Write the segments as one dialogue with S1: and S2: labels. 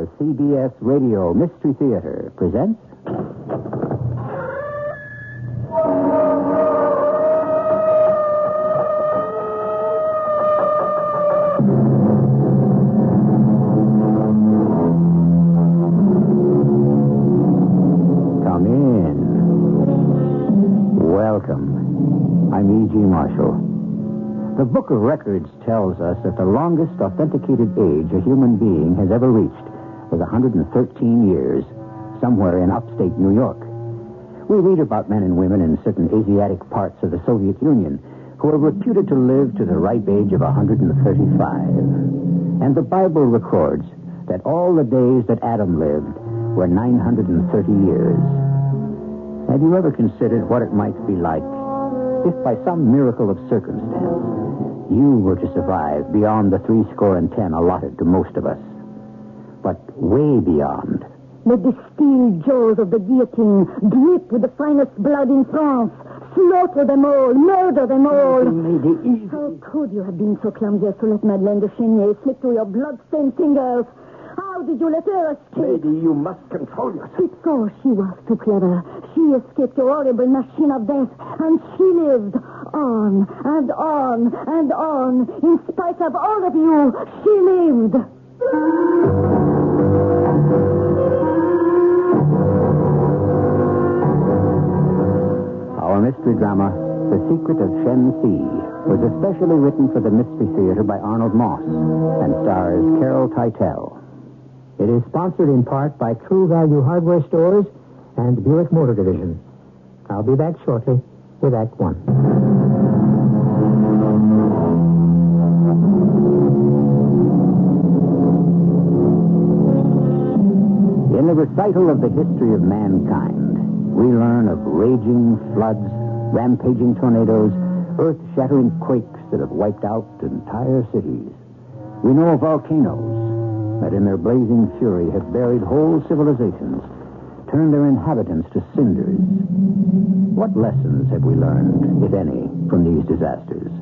S1: The CBS Radio Mystery Theater presents. Come in. Welcome. I'm E.G. Marshall. The Book of Records tells us that the longest authenticated age a human being has ever reached was 113 years, somewhere in upstate New York. We read about men and women in certain Asiatic parts of the Soviet Union who are reputed to live to the ripe age of 135. And the Bible records that all the days that Adam lived were 930 years. Have you ever considered what it might be like if by some miracle of circumstance you were to survive beyond the three score and ten allotted to most of us? But way beyond.
S2: Let the steel jaws of the guillotine drip with the finest blood in France. Slaughter them all, murder them all.
S1: Lady,
S2: How could you have been so clumsy as to let Madeleine de Chenier slip through your blood-stained fingers? How did you let her escape?
S1: Lady, you must control yourself.
S2: Because she was too clever. She escaped your horrible machine of death, and she lived on and on and on. In spite of all of you, she lived.
S1: Our mystery drama, The Secret of Shen Si, was especially written for the Mystery Theater by Arnold Moss and stars Carol Teitel. It is sponsored in part by True Value Hardware Stores and Buick Motor Division. I'll be back shortly with Act One. Recital of the history of mankind, we learn of raging floods, rampaging tornadoes, earth shattering quakes that have wiped out entire cities. We know of volcanoes that, in their blazing fury, have buried whole civilizations, turned their inhabitants to cinders. What lessons have we learned, if any, from these disasters?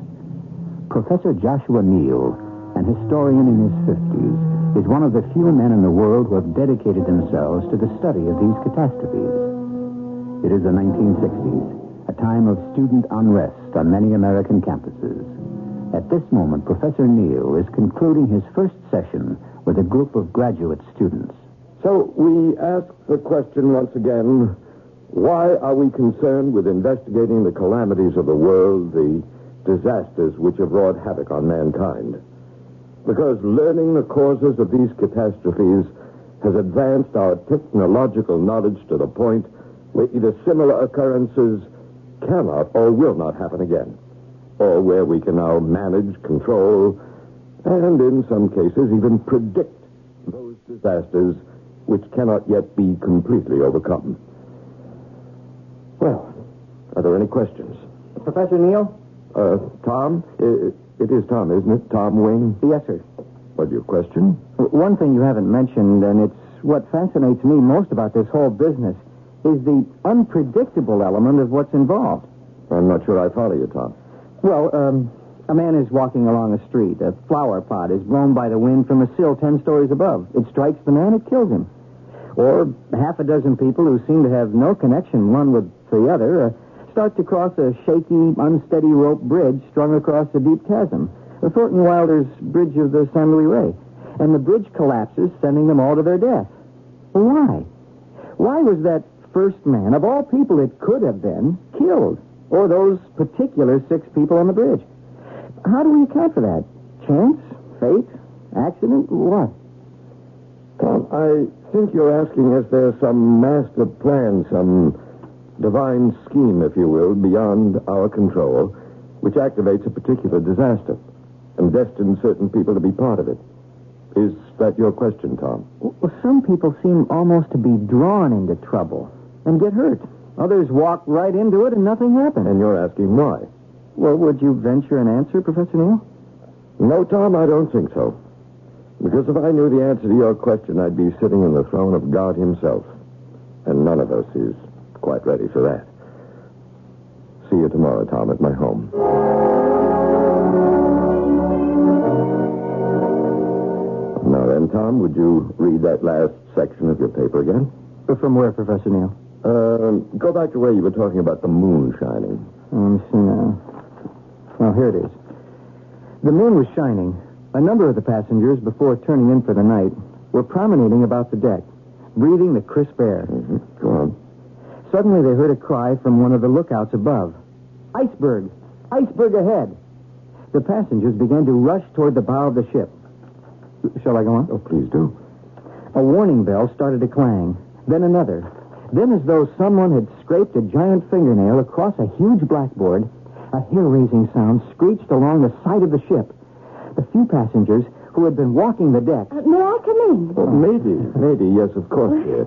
S1: Professor Joshua Neal, an historian in his 50s, is one of the few men in the world who have dedicated themselves to the study of these catastrophes. It is the 1960s, a time of student unrest on many American campuses. At this moment, Professor Neal is concluding his first session with a group of graduate students.
S3: So we ask the question once again why are we concerned with investigating the calamities of the world, the disasters which have wrought havoc on mankind? Because learning the causes of these catastrophes has advanced our technological knowledge to the point where either similar occurrences cannot or will not happen again, or where we can now manage, control, and in some cases even predict those disasters which cannot yet be completely overcome. Well, are there any questions?
S1: Professor Neal?
S3: Uh, Tom? I- It is Tom, isn't it? Tom Wing?
S1: Yes, sir.
S3: What, your question?
S1: One thing you haven't mentioned, and it's what fascinates me most about this whole business, is the unpredictable element of what's involved.
S3: I'm not sure I follow you, Tom.
S1: Well, um, a man is walking along a street. A flower pot is blown by the wind from a sill ten stories above. It strikes the man, it kills him. Or half a dozen people who seem to have no connection one with the other uh, start to cross a shaky, unsteady rope bridge strung across a deep chasm. The Thornton Wilder's Bridge of the San Luis Rey. And the bridge collapses, sending them all to their death. Why? Why was that first man, of all people it could have been, killed? Or those particular six people on the bridge? How do we account for that? Chance? Fate? Accident? What?
S3: Tom, I think you're asking if there's some master plan, some divine scheme, if you will, beyond our control, which activates a particular disaster and destines certain people to be part of it. Is that your question, Tom?
S4: Well, some people seem almost to be drawn into trouble and get hurt. Others walk right into it and nothing happens.
S3: And you're asking why?
S4: Well, would you venture an answer, Professor Neal?
S3: No, Tom, I don't think so. Because if I knew the answer to your question, I'd be sitting in the throne of God Himself. And none of us is quite ready for that. See you tomorrow, Tom, at my home. Now then, Tom, would you read that last section of your paper again?
S4: From where, Professor Neal?
S3: Uh, go back to where you were talking about the moon shining.
S4: Let me see now. Oh, here it is. The moon was shining. A number of the passengers, before turning in for the night, were promenading about the deck, breathing the crisp air.
S3: Mm-hmm. Go on.
S4: Suddenly, they heard a cry from one of the lookouts above Iceberg! Iceberg ahead! The passengers began to rush toward the bow of the ship. Shall I go on?
S3: Oh, please do.
S4: A warning bell started to clang, then another. Then, as though someone had scraped a giant fingernail across a huge blackboard, a hair raising sound screeched along the side of the ship. The few passengers who had been walking the deck.
S2: Uh, may I come in?
S3: Oh, Mady. Mady, yes, of course, dear.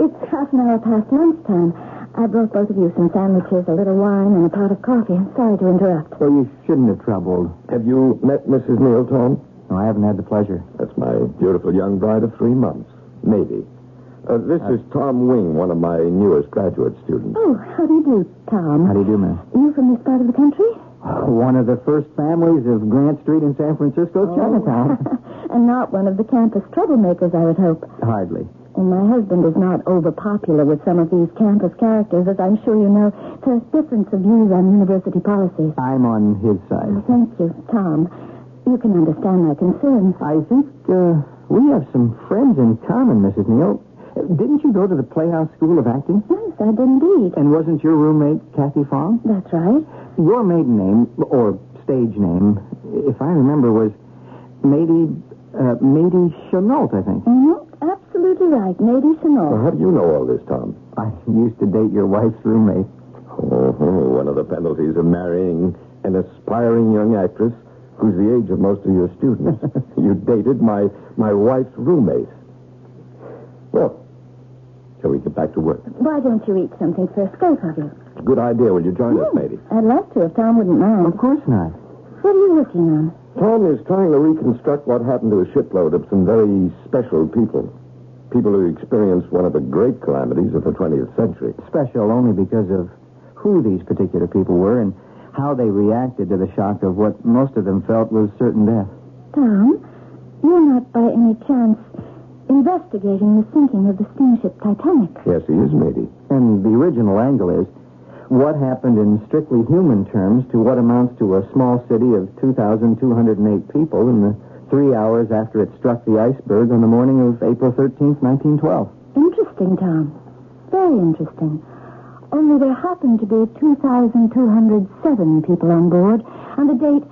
S2: It's half an hour past lunchtime. I brought both of you some sandwiches, a little wine, and a pot of coffee. I'm sorry to interrupt.
S4: Well, you shouldn't have troubled.
S3: Have you met Mrs. Neal, Tom?
S4: No, I haven't had the pleasure.
S3: That's my beautiful young bride of three months. Mady. Uh, this is Tom Wing, one of my newest graduate students.
S2: Oh, how do you do, Tom?
S4: How do you do, ma'am?
S2: You from this part of the country?
S4: One of the first families of Grant Street in San Francisco, Chinatown.
S2: and not one of the campus troublemakers, I would hope.
S4: Hardly.
S2: And my husband is not overpopular with some of these campus characters, as I'm sure you know. There's difference of views on university policies.
S4: I'm on his side.
S2: Oh, thank you, Tom. You can understand my concerns.
S4: I think uh, we have some friends in common, Mrs. Neal. Didn't you go to the Playhouse School of Acting?
S2: Yes, I did indeed.
S4: And wasn't your roommate Kathy Fong?
S2: That's right.
S4: Your maiden name, or stage name, if I remember, was Mady, uh, Mady Chenault, I think.
S2: Mm-hmm. Absolutely right. Lady
S3: Well,
S2: Sonor.
S3: how do you know all this, Tom?
S4: I used to date your wife's roommate.
S3: Oh, one of the penalties of marrying an aspiring young actress who's the age of most of your students. you dated my, my wife's roommate. Well, shall we get back to work?
S2: Why don't you eat something first? Both of you.
S3: Good idea. Will you join us, hmm. Mady?
S2: I'd love to if Tom wouldn't mind.
S4: Of course not.
S2: What are you working on?
S3: Tom is trying to reconstruct what happened to a shipload of some very special people. People who experienced one of the great calamities of the 20th century.
S4: Special only because of who these particular people were and how they reacted to the shock of what most of them felt was certain death.
S2: Tom, you're not by any chance investigating the sinking of the steamship Titanic.
S3: Yes, he is, Mady.
S4: And the original angle is what happened in strictly human terms to what amounts to a small city of 2,208 people in the three hours after it struck the iceberg on the morning of April 13th, 1912.
S2: Interesting, Tom. Very interesting. Only there happened to be 2,207 people on board, and the date,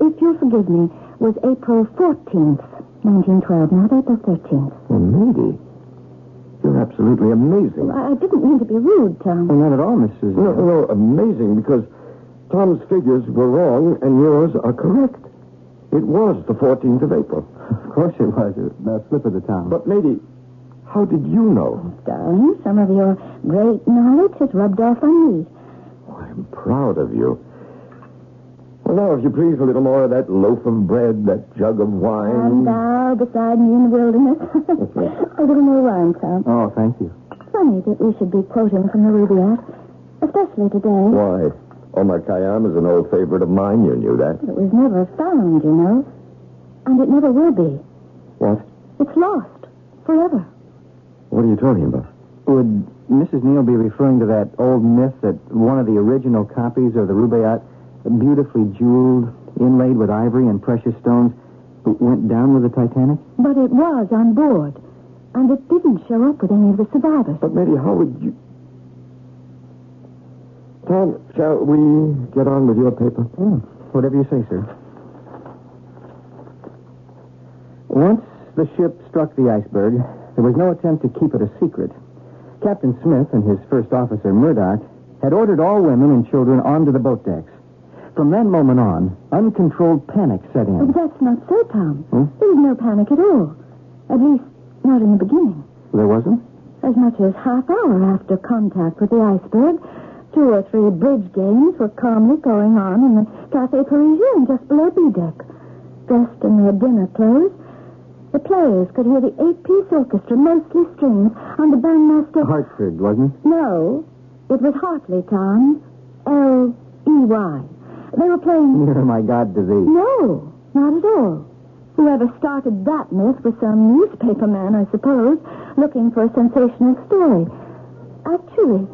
S2: if you'll forgive me, was April 14th, 1912, not April 13th.
S3: Well, Mady, you're absolutely amazing.
S2: I I didn't mean to be rude, Tom.
S4: Well, not at all, Mrs.
S3: No, no, amazing, because Tom's figures were wrong and yours are correct. It was the 14th of April.
S4: Of course it was. A slip of the tongue.
S3: But, Mady, how did you know?
S2: Darling, some of your great knowledge has rubbed off on me.
S3: Oh, I'm proud of you. Well, now, if you please, a little more of that loaf of bread, that jug of wine.
S2: And
S3: wine.
S2: thou beside me in the wilderness. A little more wine, Tom.
S4: Oh, thank you.
S2: Funny that we should be quoting from the Rubaiyat, especially today.
S3: Why? Oh, Omar Khayyam is an old favorite of mine. You knew that.
S2: It was never found, you know. And it never will be.
S3: What?
S2: It's lost. Forever.
S3: What are you talking about?
S4: Would Mrs. Neal be referring to that old myth that one of the original copies of the Rubaiyat, beautifully jeweled, inlaid with ivory and precious stones, went down with the Titanic?
S2: But it was on board. And it didn't show up with any of the survivors.
S3: But, Mady, how would you... Tom, shall we get on with your paper?
S4: Hmm, whatever you say, sir. Once the ship struck the iceberg, there was no attempt to keep it a secret. Captain Smith and his first officer, Murdoch, had ordered all women and children onto the boat decks.
S1: From that moment on, uncontrolled panic set
S2: But
S1: in.
S2: that's not so, Tom.
S1: Hmm?
S2: There was no panic at all. At least, not in the beginning.
S1: There wasn't?
S2: As much as half an hour after contact with the iceberg, two or three bridge games were calmly going on in the Café Parisien just below B deck. Dressed in their dinner clothes, the players could hear the eight-piece orchestra, mostly strings, and the bandmaster.
S1: Hartford, wasn't it?
S2: No, it was Hartley, Tom. L-E-Y. They were playing.
S1: Near oh, my God to Thee.
S2: No, not at all. Whoever started that myth was some newspaper man, I suppose, looking for a sensational story. Actually,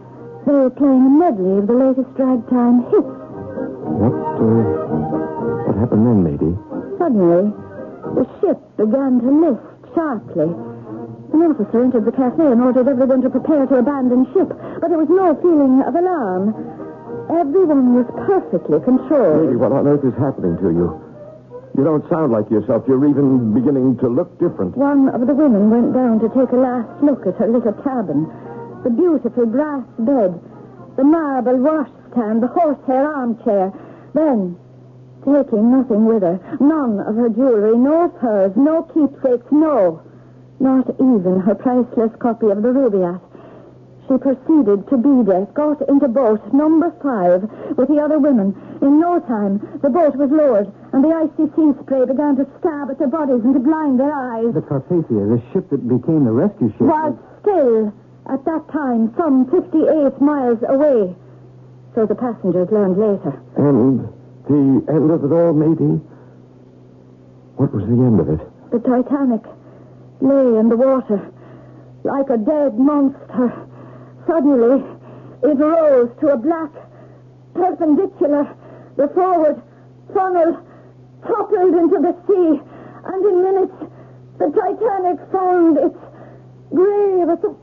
S2: they were playing a medley of the latest ragtime hits.
S3: What, uh, what happened then, lady?
S2: Suddenly, the ship began to lift sharply. An officer entered the cafe and ordered everyone to prepare to abandon ship, but there was no feeling of alarm. Everyone was perfectly controlled.
S3: what on earth is happening to you? You don't sound like yourself. You're even beginning to look different.
S2: One of the women went down to take a last look at her little cabin. The beautiful brass bed, the marble washstand, the horsehair armchair. Then, taking nothing with her, none of her jewelry, no furs, no keepsakes, no, not even her priceless copy of the Rubaiyat. She proceeded to B deck, got into boat number five with the other women. In no time, the boat was lowered, and the icy sea spray began to stab at their bodies and to blind their eyes.
S1: The Carpathia, the ship that became the rescue ship.
S2: Was still, at that time, some 58 miles away. So the passengers learned later.
S3: And the end of it all, Mady? What was the end of it?
S2: The Titanic lay in the water like a dead monster. Suddenly, it rose to a black perpendicular. The forward funnel toppled into the sea, and in minutes, the Titanic found its grave at the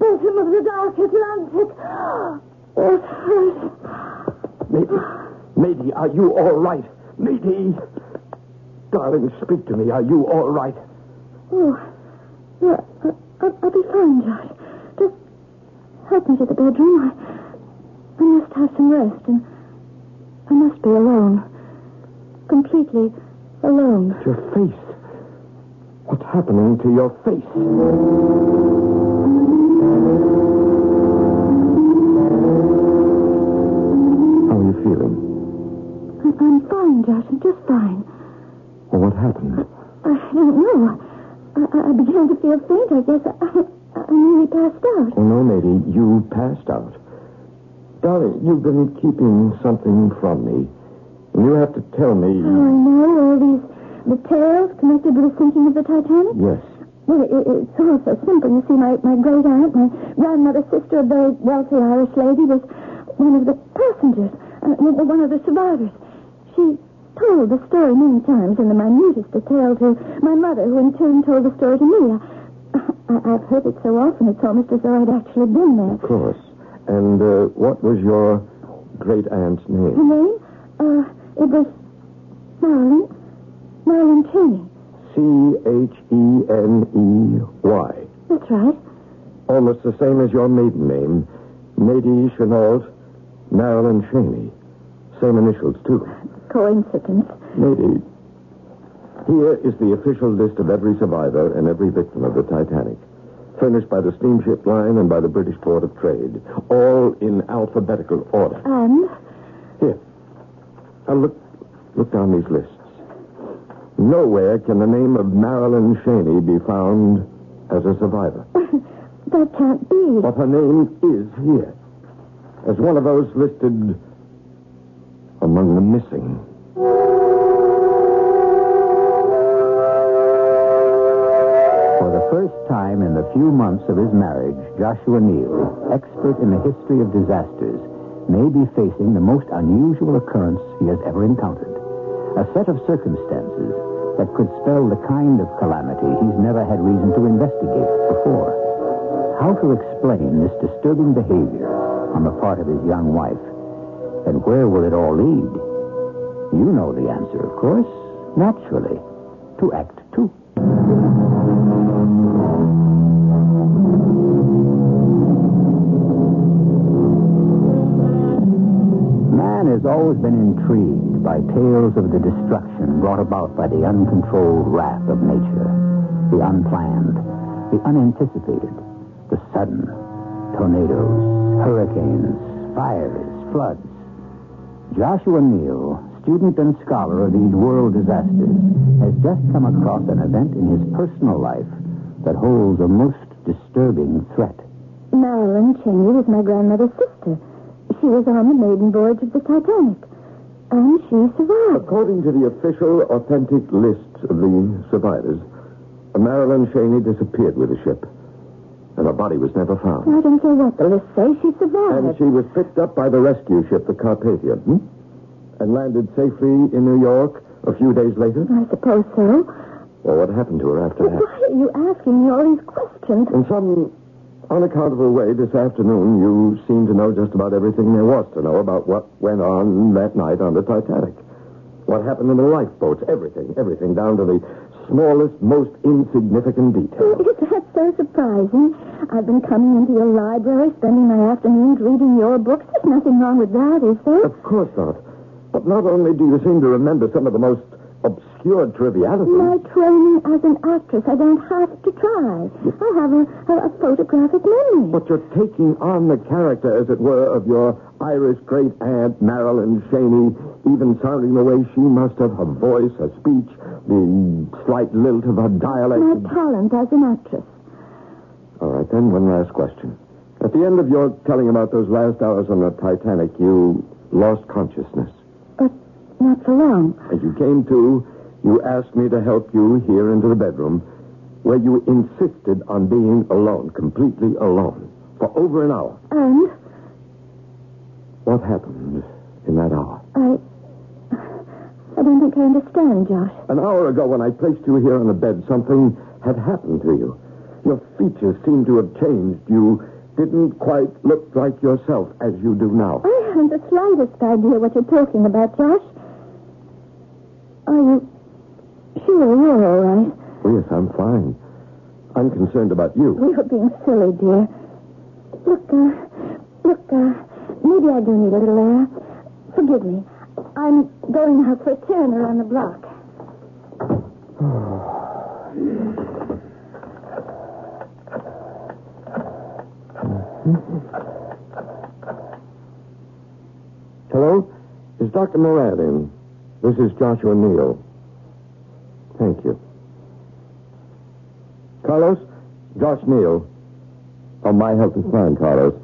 S2: bottom of the dark Atlantic. It hurt.
S3: Mady, Mady, are you all right? Mady! Darling, speak to me. Are you all right?
S2: Oh, I'll, I'll be fine, Josh. Just help me to the bedroom. I, I must have some rest, and I must be alone. Completely alone.
S3: Your face. What's happening to your face? How are you feeling?
S2: I, I'm fine, Josh. I'm just fine.
S3: Well, what happened?
S2: I don't know. I, I I began to feel faint. I guess I, I nearly passed out.
S3: Oh, no, Mady. You passed out. Darling, you've been keeping something from me. And you have to tell me.
S2: Oh, I know all these details connected with the sinking of the Titanic.
S3: Yes.
S2: Well, it, it's all so simple. You see, my, my great aunt, my grandmother's sister, a very wealthy Irish lady, was one of the passengers, uh, one of the survivors. She told the story many times in the minutest detail to my mother, who in turn told the story to me. I, I've heard it so often, it's almost as though I'd actually been there.
S3: Of course. And uh, what was your great aunt's name?
S2: Her
S3: name?
S2: name? Uh, it was Marilyn. Marilyn Cheney.
S3: C H E N E Y.
S2: That's right.
S3: Almost the same as your maiden name. Mady Chenault, Marilyn Cheney. Same initials, too.
S2: Coincidence.
S3: Mady, here is the official list of every survivor and every victim of the Titanic. Furnished by the steamship line and by the British Board of Trade. All in alphabetical order.
S2: And
S3: Here. Now look, look down these lists. Nowhere can the name of Marilyn Cheney be found as a survivor.
S2: that can't be.
S3: But her name is here. As one of those listed among the missing.
S1: For the first time in the few months of his marriage, Joshua Neal, expert in the history of disasters, may be facing the most unusual occurrence he has ever encountered. A set of circumstances that could spell the kind of calamity he's never had reason to investigate before. How to explain this disturbing behavior on the part of his young wife? And where will it all lead? You know the answer, of course. Naturally. To Act Two. Man always always been intrigued by tales of the destruction brought about by the uncontrolled wrath of nature, the unplanned, the unanticipated, the sudden tornadoes, hurricanes, fires, floods. Joshua Neal, student and scholar of these world disasters, has just come across an event in his personal life that holds a most disturbing threat.
S2: Marilyn Cheney was my grandmother's sister. She was on the maiden voyage of the Titanic. And she survived.
S3: According to the official, authentic list of the survivors, Marilyn Cheney disappeared with the ship, and her body was never found.
S2: I don't care what the list says. She survived.
S3: And she was picked up by the rescue ship, the Carpathia, hmm? and landed safely in New York a few days later.
S2: I suppose so.
S3: Well, what happened to her after
S2: But
S3: that?
S2: why are you asking me all these questions?
S3: In some unaccountable way, this afternoon, you seem to know just about everything there was to know about what went on that night on the Titanic. What happened in the lifeboats, everything, everything, down to the smallest, most insignificant detail.
S2: Is that so surprising? I've been coming into your library, spending my afternoons reading your books. There's nothing wrong with that, is there?
S3: Of course not. But not only do you seem to remember some of the most obscure trivialities.
S2: My training as an actress, I don't have to try. I have a, a, a photographic memory.
S3: But you're taking on the character, as it were, of your Irish great aunt, Marilyn Cheney, even sounding the way she must have, her voice, her speech, the slight lilt of her dialect.
S2: My talent as an actress.
S3: All right, then, one last question. At the end of your telling about those last hours on the Titanic, you lost consciousness.
S2: But not for long.
S3: As you came to, you asked me to help you here into the bedroom, where you insisted on being alone, completely alone, for over an hour.
S2: And
S3: What happened in that hour?
S2: I. I don't think I understand, Josh.
S3: An hour ago, when I placed you here on the bed, something had happened to you. Your features seemed to have changed. You didn't quite look like yourself as you do now.
S2: I haven't the slightest idea what you're talking about, Josh. Are you you're all right?
S3: Oh, yes, I'm fine. I'm concerned about you.
S2: You're being silly, dear. Look, uh, look, uh, maybe I do need a little air. Forgive me. I'm going out for a turn around the block.
S3: Hello? Is Dr. Morad in? This is Joshua Neal. Thank you. Carlos? Josh Neal. Oh, my health is fine, Carlos.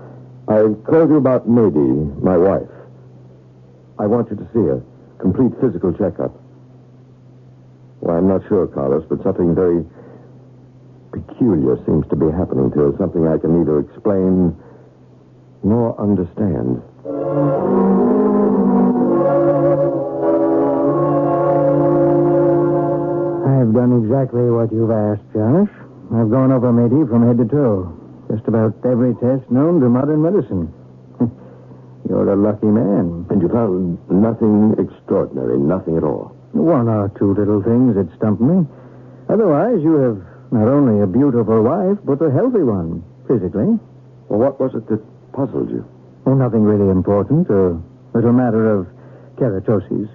S3: I called you about Mady, my wife. I want you to see her. Complete physical checkup. Well, I'm not sure, Carlos, but something very peculiar seems to be happening to her. Something I can neither explain nor understand.
S4: Done exactly what you've asked, Josh. I've gone over Mady from head to toe. Just about every test known to modern medicine. You're a lucky man.
S3: And you found nothing extraordinary, nothing at all.
S4: One or two little things that stumped me. Otherwise, you have not only a beautiful wife, but a healthy one, physically.
S3: Well, what was it that puzzled you?
S4: Oh, nothing really important. A little matter of keratosis.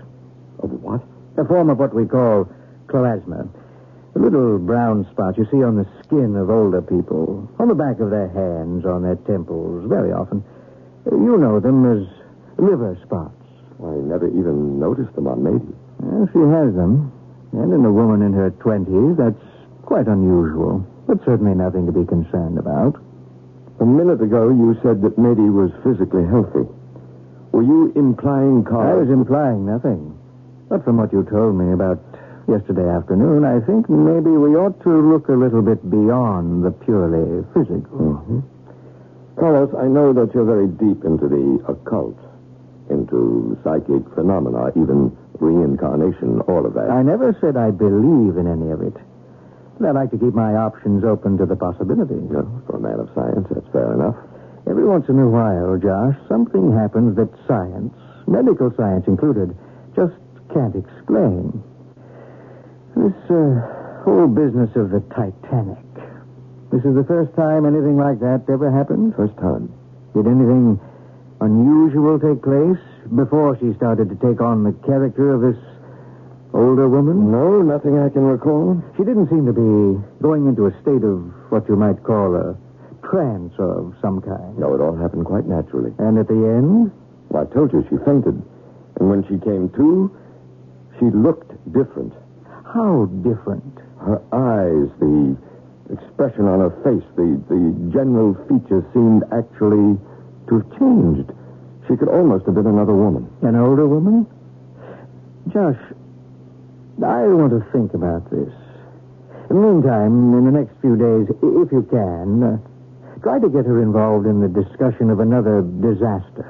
S3: Of what?
S4: A form of what we call chloasma. A little brown spot you see on the skin of older people, on the back of their hands, on their temples, very often. You know them as liver spots.
S3: I never even noticed them on Mady.
S4: Well, she has them. And in a woman in her twenties, that's quite unusual. But certainly nothing to be concerned about.
S3: A minute ago, you said that Mady was physically healthy. Were you implying, Carl?
S4: I was implying nothing. But from what you told me about yesterday afternoon, I think maybe we ought to look a little bit beyond the purely physical.
S3: Mhm. Carlos, I know that you're very deep into the occult, into psychic phenomena, even reincarnation, all of that.
S4: I never said I believe in any of it. But I like to keep my options open to the possibilities.
S3: No, for a man of science, that's fair enough.
S4: Every once in a while, Josh, something happens that science, medical science included, just can't explain. This uh, whole business of the Titanic. This is the first time anything like that ever happened?
S3: First time.
S4: Did anything unusual take place before she started to take on the character of this older woman?
S3: No, nothing I can recall.
S4: She didn't seem to be going into a state of what you might call a trance of some kind.
S3: No, it all happened quite naturally.
S4: And at the end?
S3: Well, I told you she fainted. And when she came to, she looked different.
S4: How different?
S3: Her eyes, the expression on her face, the, the general features seemed actually to have changed. She could almost have been another woman.
S4: An older woman? Josh, I want to think about this. In the meantime, in the next few days, if you can, uh, try to get her involved in the discussion of another disaster.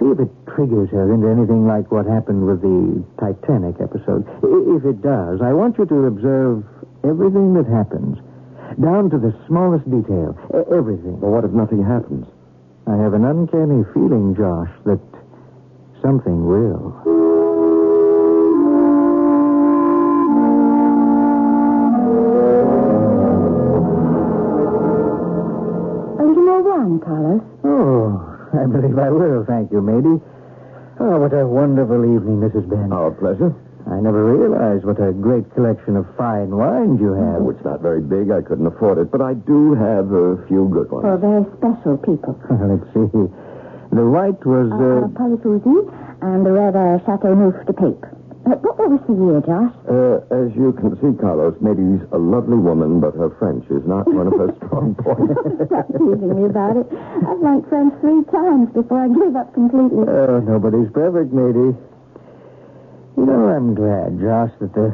S4: See if it triggers her into anything like what happened with the Titanic episode. If it does, I want you to observe everything that happens, down to the smallest detail. Everything.
S3: But what if nothing happens?
S4: I have an uncanny feeling, Josh, that something will.
S2: A little more wine, Carlos.
S4: Oh, I believe I will, thank you, Mady. Oh, what a wonderful evening this has been.
S3: Our pleasure.
S4: I never realized what a great collection of fine wines you have.
S3: Oh, it's not very big. I couldn't afford it. But I do have a few good ones.
S2: For very special people.
S4: Let's see. The white was.
S2: Uh,
S4: Uh,
S2: Palifuzzi and the red uh, Chateau Neuf de Pape. Uh, what was the year, Josh?
S3: Uh, as you can see, Carlos, Mady's a lovely woman, but her French is not one of her strong points.
S2: Stop teasing me about it. I've learned French three times before I gave up completely.
S4: oh, nobody's perfect, Mady. You know, I'm glad, Josh, that the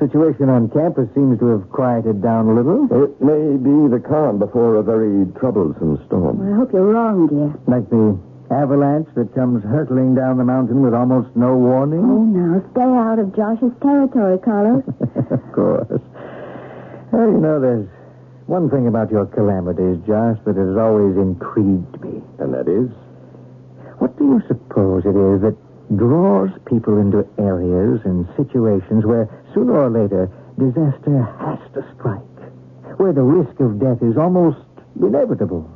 S4: situation on campus seems to have quieted down a little.
S3: it may be the calm before a very troublesome storm.
S2: I hope you're wrong, dear.
S4: Like the avalanche that comes hurtling down the mountain with almost no warning.
S2: Oh, now, stay out of Josh's territory, Carlos.
S4: of course. Well, you know, there's one thing about your calamities, Josh, that has always intrigued me.
S3: And that is?
S4: What do you suppose it is that draws people into areas and situations where sooner or later disaster has to strike? Where the risk of death is almost inevitable?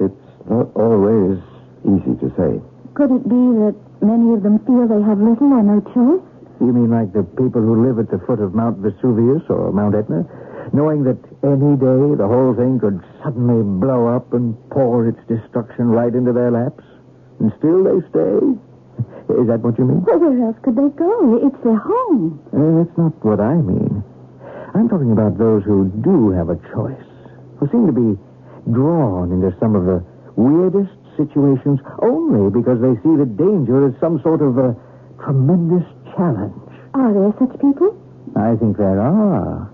S3: It's not always easy to say.
S2: Could it be that many of them feel they have little or no choice?
S4: You mean like the people who live at the foot of Mount Vesuvius or Mount Etna? Knowing that any day the whole thing could suddenly blow up and pour its destruction right into their laps? And still they stay? Is that what you mean?
S2: Well, where else could they go? It's their home.
S4: Uh, that's not what I mean. I'm talking about those who do have a choice, who seem to be drawn into some of the weirdest situations only because they see the danger as some sort of a tremendous challenge.
S2: Are there such people?
S4: I think there are.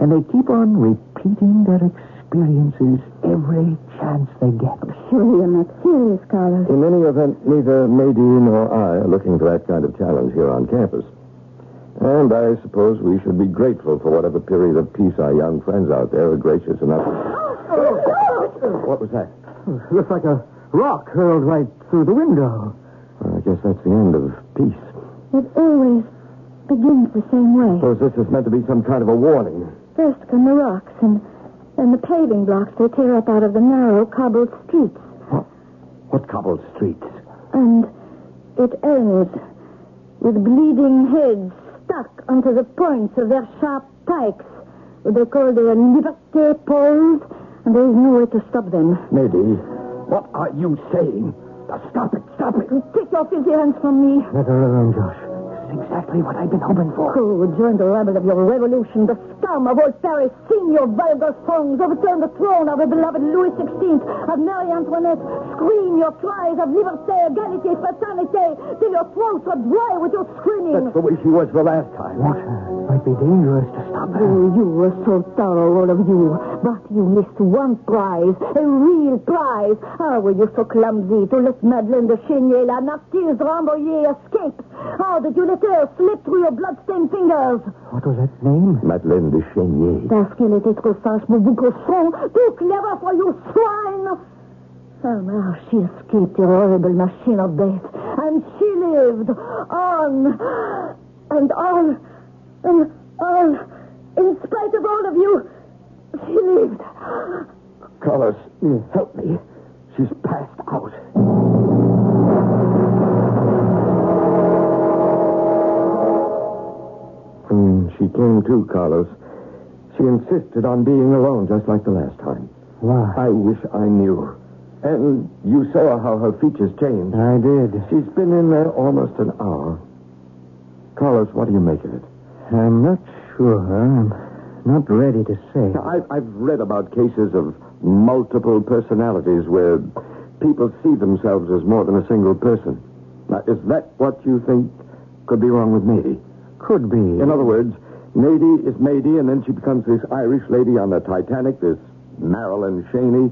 S4: And they keep on repeating their experiences every chance they get.
S2: Surely you're not serious, Carlos.
S3: In any event, neither Mady nor I are looking for that kind of challenge here on campus. And I suppose we should be grateful for whatever period of peace our young friends out there are gracious enough. Oh, what was that?
S4: Looks like a rock hurled right through the window.
S3: Well, I guess that's the end of peace.
S2: It always begins the same way.
S3: Suppose this is meant to be some kind of a warning.
S2: First come the rocks and then the paving blocks they tear up out of the narrow cobbled streets.
S3: What cobbled streets?
S2: And it ends with bleeding heads stuck onto the points of their sharp pikes. What they call their liberté poles, and there is no way to stop them.
S3: Mady, what are you saying? Now Stop it, stop it.
S2: Take your filthy hands from me.
S4: Let her alone, Josh. Exactly what I've been hoping for.
S2: Go, join the rabble of your revolution, the scum of old Paris. Sing your vulgar songs, overturn the throne of the beloved Louis XVI, of Marie Antoinette. Scream your cries of liberté, égalité, fraternité, till your throats are dry with your screaming.
S3: That's the way she was the last time.
S4: It might be dangerous to stop her.
S2: Oh, you were so thorough, all of you. But you missed one prize, a real prize. How were you so clumsy to let Madeleine de Chénier, la Narcisse Rambouillet, escape? How did you let her slip through your blood-stained fingers?
S4: What was that name?
S3: Madeleine de Chénier.
S2: Parce qu'elle était trop sage pour vous, cochon. Too clever for you, swine. Somehow she escaped your horrible machine of death. And she lived on and on and on. In spite of all of you, she lived.
S3: Carlos, help me. She's passed out. Carlos. She insisted on being alone just like the last time.
S4: Why?
S3: I wish I knew. And you saw how her features changed.
S4: I did.
S3: She's been in there almost an hour. Carlos, what do you make of it?
S4: I'm not sure. I'm not ready to say.
S3: Now, I've, I've read about cases of multiple personalities where people see themselves as more than a single person. Now, is that what you think could be wrong with Mady?
S4: Could be.
S3: In other words, Mady is Mady, and then she becomes this Irish lady on the Titanic, this Marilyn Cheney,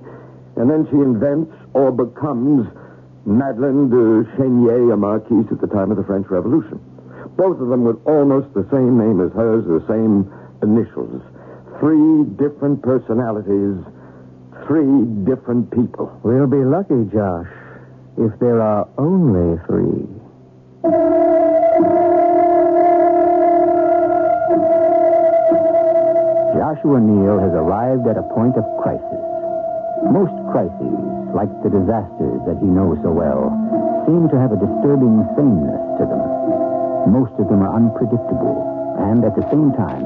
S3: and then she invents or becomes Madeleine de Chenier, a marquise at the time of the French Revolution. Both of them with almost the same name as hers, the same initials. Three different personalities, three different people.
S4: We'll be lucky, Josh, if there are only three. Arrived at a point of crisis. Most crises, like the disasters that he knows so well, seem to have a disturbing sameness to them. Most of them are unpredictable, and at the same time,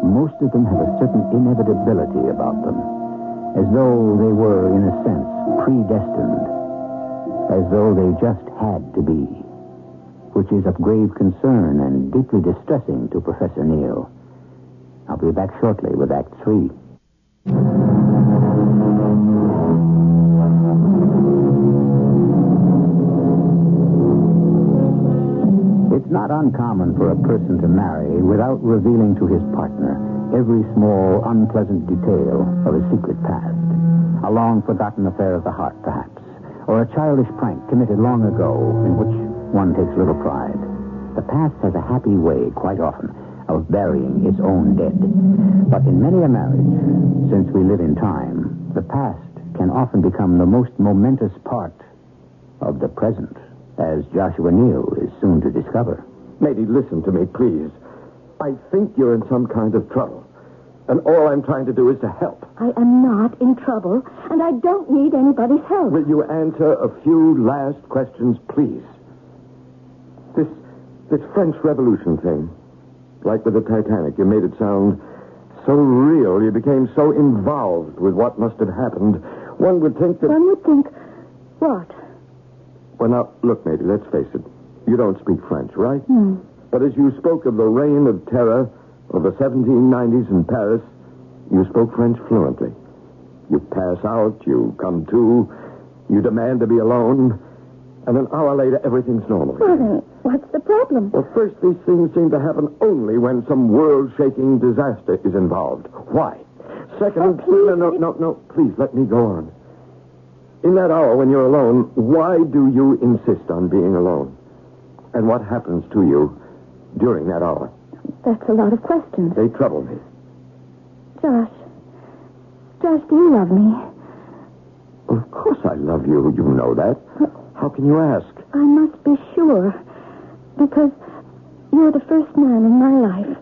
S4: most of them have a certain inevitability about them, as though they were, in a sense, predestined, as though they just had to be, which is of grave concern and deeply distressing to Professor Neal. I'll be back shortly with Act Three. Uncommon for a person to marry without revealing to his partner every small, unpleasant detail of a secret past. A long forgotten affair of the heart, perhaps, or a childish prank committed long ago in which one takes little pride. The past has a happy way, quite often, of burying its own dead. But in many a marriage, since we live in time, the past can often become the most momentous part of the present, as Joshua Neal is soon to discover.
S3: Mady, listen to me, please. I think you're in some kind of trouble. And all I'm trying to do is to help.
S2: I am not in trouble, and I don't need anybody's help.
S3: Will you answer a few last questions, please? This this French Revolution thing, like with the Titanic, you made it sound so real. You became so involved with what must have happened. One would think that.
S2: One would think, what?
S3: Well, now, look, Mady, let's face it. You don't speak French, right?
S2: Hmm.
S3: But as you spoke of the reign of terror of the 1790s in Paris, you spoke French fluently. You pass out, you come to, you demand to be alone, and an hour later, everything's normal.
S2: Well, then, what's the problem?
S3: Well, first, these things seem to happen only when some world shaking disaster is involved. Why? Second,
S2: Oh, please,
S3: no, no, no, no, please, let me go on. In that hour when you're alone, why do you insist on being alone? And what happens to you during that hour?
S2: That's a lot of questions.
S3: They trouble me.
S2: Josh. Josh, do you love me?
S3: Of course I love you. You know that. How can you ask?
S2: I must be sure. Because you're the first man in my life.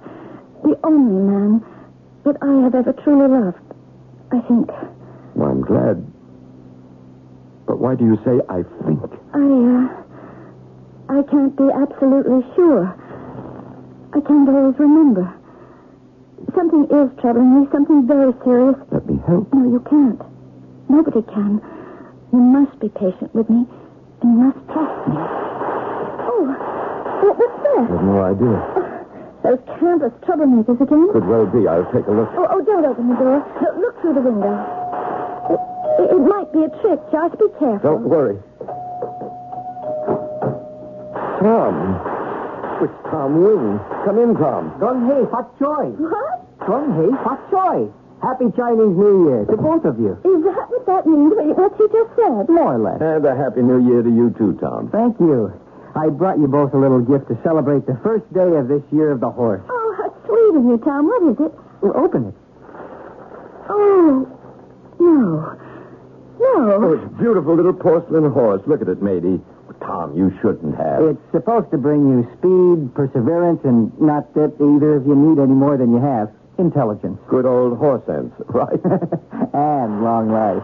S2: The only man that I have ever truly loved. I think.
S3: Well, I'm glad. But why do you say I think?
S2: I, uh. I can't be absolutely sure. I can't always remember. Something is troubling me, something very serious.
S3: Let me help.
S2: No, you can't. Nobody can. You must be patient with me, and you must trust me. Oh, what was
S3: I have no idea.
S2: Oh, those canvas troublemakers again?
S3: Could well be. I'll take a look.
S2: Oh, oh, don't open the door. Look, look through the window. It, it, it might be a trick, Josh. Be careful.
S3: Don't worry. Tom. It's Tom Wing. Come in, Tom.
S4: Gong hei, fat choy.
S2: What?
S4: Gong hei, fat choy. Happy Chinese New Year to both of you.
S2: Is that what that means? What you just said?
S4: More or less.
S3: And a happy new year to you, too, Tom.
S4: Thank you. I brought you both a little gift to celebrate the first day of this year of the horse.
S2: Oh, how sweet of you, Tom. What is it?
S4: Well, open it.
S2: Oh, no.
S3: Oh,
S2: No.
S3: it's a beautiful little porcelain horse. Look at it, Mady. Tom, you shouldn't have.
S4: It's supposed to bring you speed, perseverance, and not that either of you need any more than you have. Intelligence.
S3: Good old horse sense, right?
S4: and long life.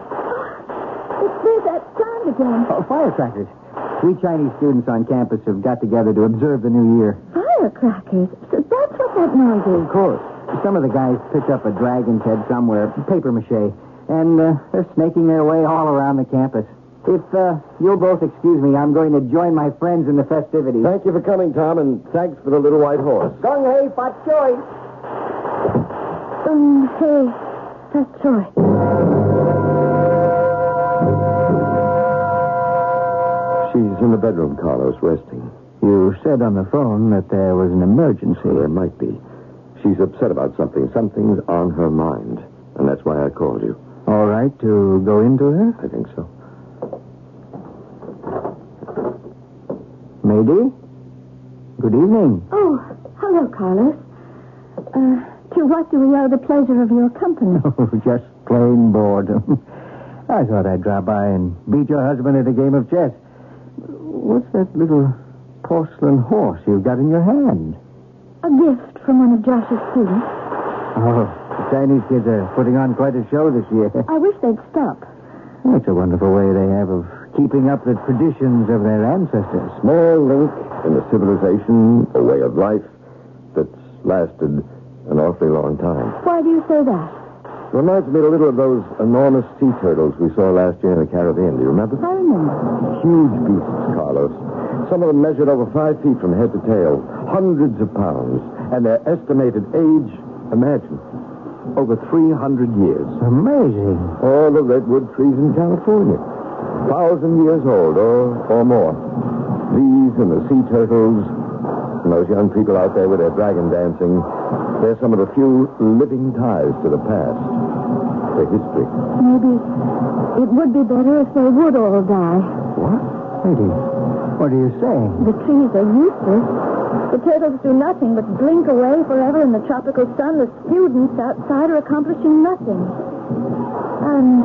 S2: It's there's that sound again.
S4: Oh, firecrackers. We Chinese students on campus have got together to observe the new year.
S2: Firecrackers. So that's what that noise is.
S4: Of course. some of the guys picked up a dragon's head somewhere, paper mache, and uh, they're snaking their way all around the campus. If uh, you'll both excuse me, I'm going to join my friends in the festivities.
S3: Thank you for coming, Tom, and thanks for the little white horse.
S4: Gong hei, fat choy.
S2: Um, hey, that's right.
S3: She's in the bedroom, Carlos, resting.
S4: You said on the phone that there was an emergency.
S3: There might be. She's upset about something. Something's on her mind. And that's why I called you.
S4: All right to go into her?
S3: I think so.
S4: Mady? Good evening.
S2: Oh, hello, Carlos. Uh, to what do we owe the pleasure of your company?
S4: Oh, just plain boredom. I thought I'd drop by and beat your husband at a game of chess. What's that little porcelain horse you've got in your hand?
S2: A gift from one of Josh's students.
S4: Oh, the Chinese kids are putting on quite a show this year.
S2: I wish they'd stop.
S4: That's a wonderful way they have of keeping up the traditions of their ancestors.
S3: Small link in a civilization, a way of life that's lasted an awfully long time.
S2: Why do you say that?
S3: Reminds me a little of those enormous sea turtles we saw last year in the Caribbean. Do you remember?
S2: I remember.
S3: Huge beasts, Carlos. Some of them measured over five feet from head to tail, hundreds of pounds, and their estimated age, imagine, over 300 years.
S4: Amazing.
S3: All the redwood trees in California, thousand years old or, or more. These and the sea turtles, and those young people out there with their dragon dancing, they're some of the few living ties to the past, to history.
S2: Maybe it would be better if they would all die.
S4: What? Lady, what are you saying?
S2: The trees are useless. The turtles do nothing but blink away forever in the tropical sun. The students outside are accomplishing nothing. And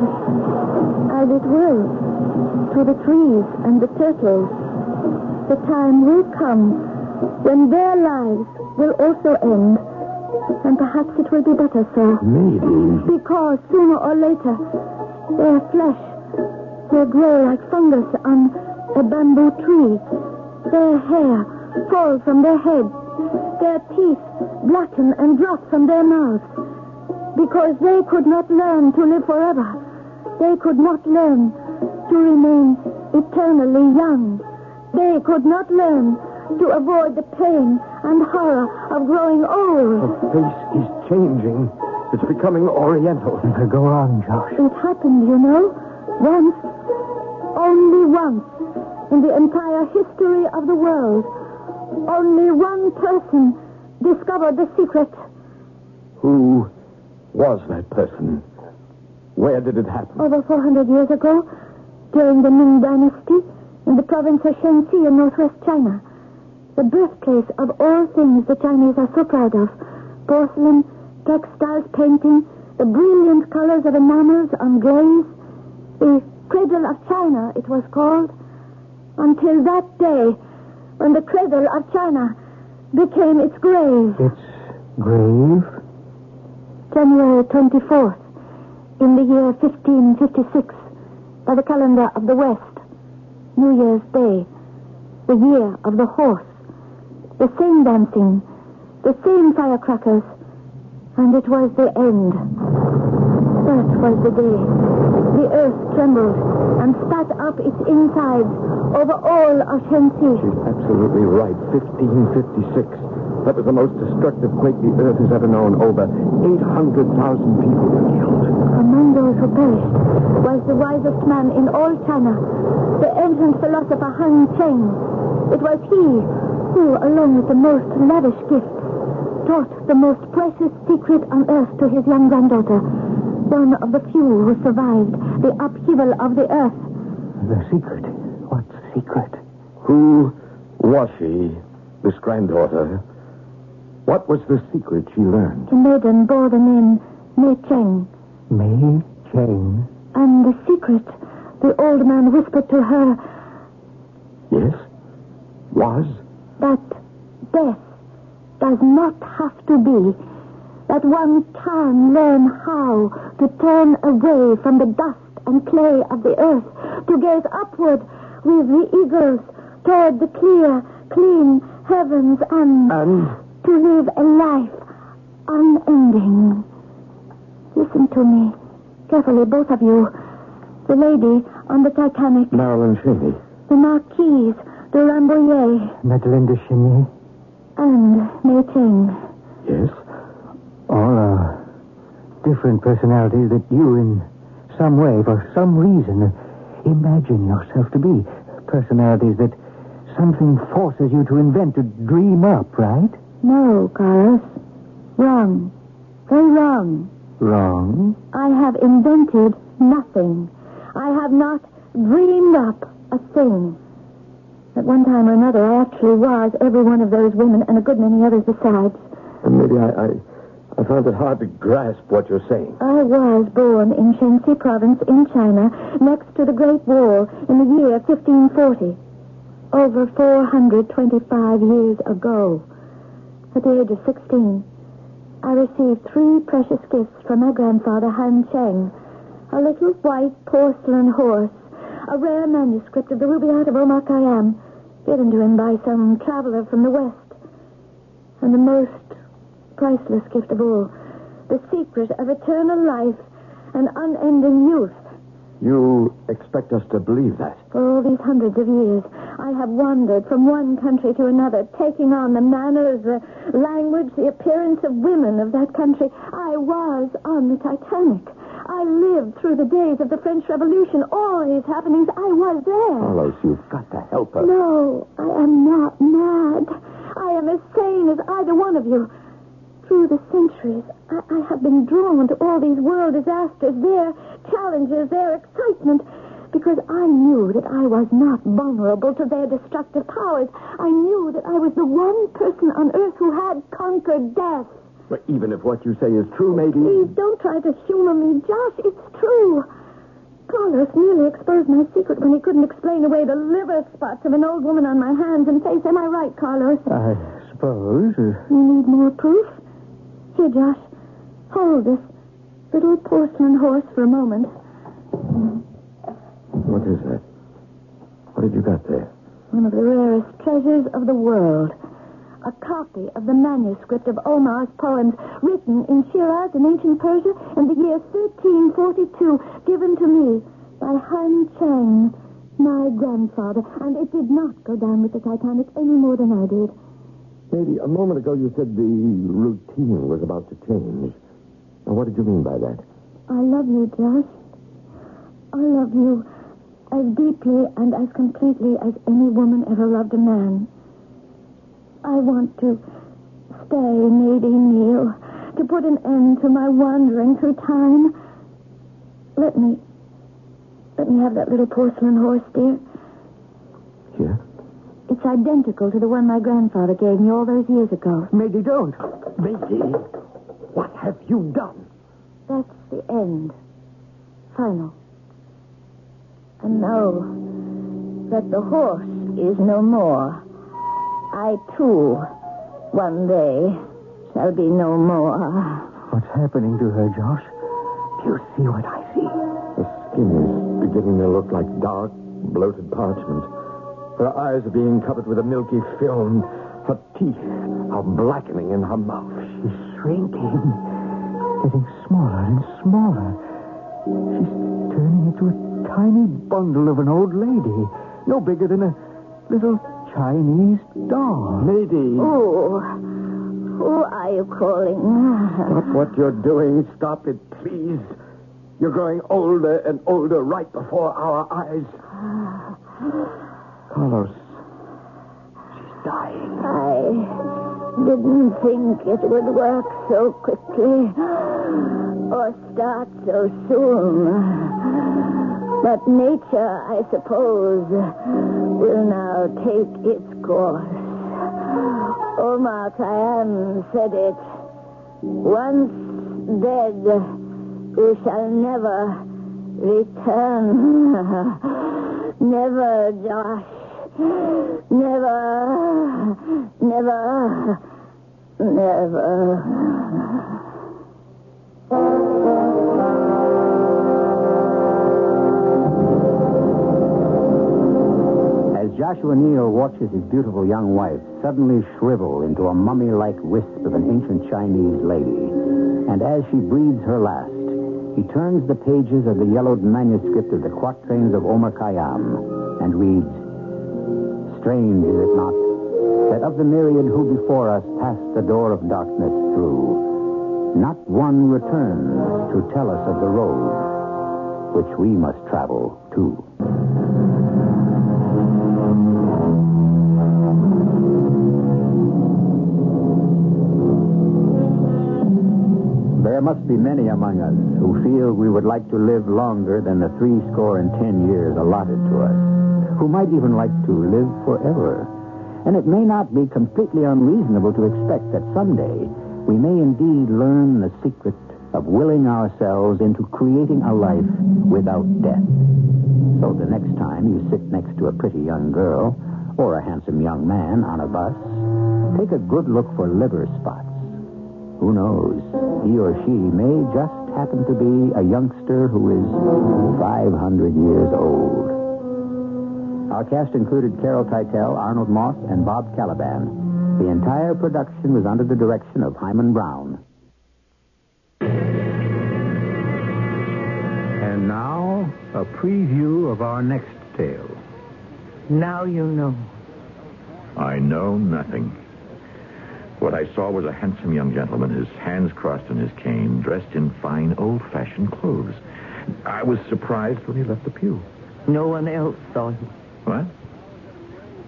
S2: as it will, to the trees and the turtles, the time will come when their lives will also end. And perhaps it will be better so.
S3: Maybe.
S2: Because sooner or later, their flesh will grow like fungus on a bamboo tree. Their hair fall from their heads. Their teeth blacken and drop from their mouths. Because they could not learn to live forever. They could not learn to remain eternally young. They could not learn to avoid the pain and horror of growing old.
S3: The face is changing. It's becoming oriental.
S4: Go on, Josh.
S2: It happened, you know, once, only once, in the entire history of the world. Only one person discovered the secret.
S3: Who was that person? Where did it happen?
S2: Over 400 years ago, during the Ming Dynasty, in the province of Shen-Si in northwest China. The birthplace of all things the Chinese are so proud of. Porcelain, textiles, painting, the brilliant colors of enamels on glaze. The cradle of China, it was called. Until that day, when the cradle of China became its grave.
S4: It's grave?
S2: January 24th, in the year 1556, by the calendar of the West. New Year's Day, the year of the horse. The same dancing, the same firecrackers, and it was the end. That was the day. The earth trembled and spat up its insides over all of Shen-Si.
S3: She's absolutely right. 1556. That was the most destructive quake the earth has ever known. Over 800,000 people were killed.
S2: Among those who perished was the wisest man in all China, the ancient philosopher Han Cheng. It was he who, along with the most lavish gifts, taught the most precious secret on earth to his young granddaughter, one of the few who survived the upheaval of the earth.
S4: The secret. What secret?
S3: Who was she, this granddaughter? What was the secret she learned?
S2: The maiden bore the name Mei Cheng,
S4: May Cheng.
S2: and the secret the old man whispered to her
S3: Yes? Was?
S2: that death does not have to be. That one can learn how to turn away from the dust and clay of the earth, to gaze upward with the eagles toward the clear, clean heavens, and
S3: And
S2: to live a life unending. Listen to me. Carefully, both of you. The lady on the Titanic,
S3: Marilyn Cheney.
S2: the Marquise de Rambouillet,
S4: Madeleine de Chigny.
S2: and Mei Ting.
S3: Yes?
S4: All are different personalities that you, in some way, for some reason, imagine yourself to be. Personalities that something forces you to invent, to dream up, right?
S2: No, Carlos. Wrong. Very wrong.
S4: Wrong.
S2: I have invented nothing. I have not dreamed up a thing. At one time or another, I actually was every one of those women and a good many others besides.
S3: And maybe I, I, I found it hard to grasp what you're saying.
S2: I was born in Shen-Si province in China, next to the Great Wall, in the year 1540. Over 425 years ago. At the age of 16, I received three precious gifts from my grandfather, Han Cheng. A little white porcelain horse, a rare manuscript of the Rubaiyat of Omar Khayyam, given to him by some traveler from the West. And the most priceless gift of all, the secret of eternal life and unending youth.
S3: You expect us to believe that?
S2: For all these hundreds of years, I have wandered from one country to another, taking on the manners, the language, the appearance of women of that country. I was on the Titanic. I lived through the days of the French Revolution. All these happenings, I was there.
S3: Carlos, you've got to help us.
S2: No, I am not mad. I am as sane as either one of you. Through the centuries, I, I have been drawn to all these world disasters, their challenges, their excitement, because I knew that I was not vulnerable to their destructive powers. I knew that I was the one person on earth who had conquered death.
S3: But even if what you say is true, maybe...
S2: Please don't try to humor me, Josh. It's true. Carlos nearly exposed my secret when he couldn't explain away the liver spots of an old woman on my hands and face. Am I right, Carlos?
S4: I suppose. uh,
S2: You need more proof? Here, Josh. Hold this little porcelain horse for a moment.
S3: What is that? What have you got there?
S2: One of the rarest treasures of the world. A copy of the manuscript of Omar's poems, written in Shiraz in ancient Persia in the year 1342, given to me by Han Cheng, my grandfather. And it did not go down with the Titanic any more than I did.
S3: Maybe a moment ago you said the routine was about to change. Now, what did you mean by that?
S2: I love you, Josh. I love you as deeply and as completely as any woman ever loved a man. I want to stay, Mady Neal, to put an end to my wandering through time. Let me, let me have that little porcelain horse, dear.
S3: Here?
S2: It's identical to the one my grandfather gave me all those years ago.
S4: Maybe don't.
S3: Mady, what have you done?
S2: That's the end. Final. And know that the horse is no more. I, too, one day shall be no more.
S4: What's happening to her, Josh? Do you see what I see?
S3: The skin is beginning to look like dark, bloated parchment. Her eyes are being covered with a milky film. Her teeth are blackening in her mouth.
S4: She's shrinking, getting smaller and smaller. She's turning into a tiny bundle of an old lady, no bigger than a little Chinese doll.
S3: Lady,
S2: Who? Who are you calling?
S3: stop what you're doing. Stop it, please. You're growing older and older right before our eyes. Ah. Carlos, she's dying.
S2: I didn't think it would work so quickly or start so soon. But nature, I suppose, will now take its course. Oh, Omar Khayyam said it. Once dead, you shall never return. never, Josh. Never, never, never.
S1: As Joshua Neal watches his beautiful young wife suddenly shrivel into a mummy like wisp of an ancient Chinese lady. And as she breathes her last, he turns the pages of the yellowed manuscript of the quatrains of Omar Khayyam and reads, Strange, is it not, that of the myriad who before us passed the door of darkness through, not one returns to tell us of the road which we must travel too. There must be many among us who feel we would like to live longer than the three score and ten years allotted to us, who might even like to live forever. And it may not be completely unreasonable to expect that someday we may indeed learn the secret of willing ourselves into creating a life without death. So the next time you sit next to a pretty young girl or a handsome young man on a bus, take a good look for liver spots. Who knows? He or she may just happen to be a youngster who is 500 years old. Our cast included Carol Teitel, Arnold Moss, and Bob Kaliban. The entire production was under the direction of Himan Brown. And now, a preview of our next tale.
S5: Now you know.
S6: I know nothing. What I saw was a handsome young gentleman, his hands crossed on his cane, dressed in fine old-fashioned clothes. I was surprised when he left the pew.
S5: No one else saw you.
S6: What?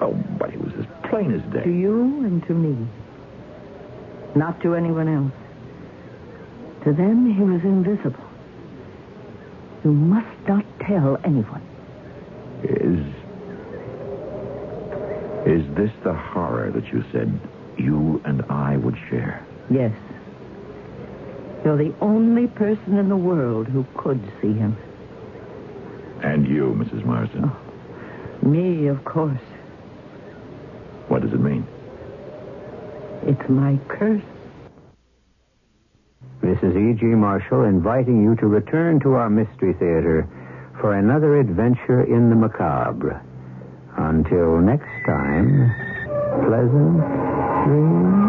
S6: Oh, but he was as plain as day.
S5: To you and to me. Not to anyone else. To them, he was invisible. You must not tell anyone.
S6: Is. Is this the horror that you said you and I would share?
S5: Yes. You're the only person in the world who could see him.
S6: And you, Mrs. Marston.
S5: Oh, me, of course.
S6: What does it mean?
S5: It's my curse.
S1: Mrs. E.G. Marshall inviting you to return to our Mystery Theater for another adventure in the macabre. Until next time, pleasant dreams.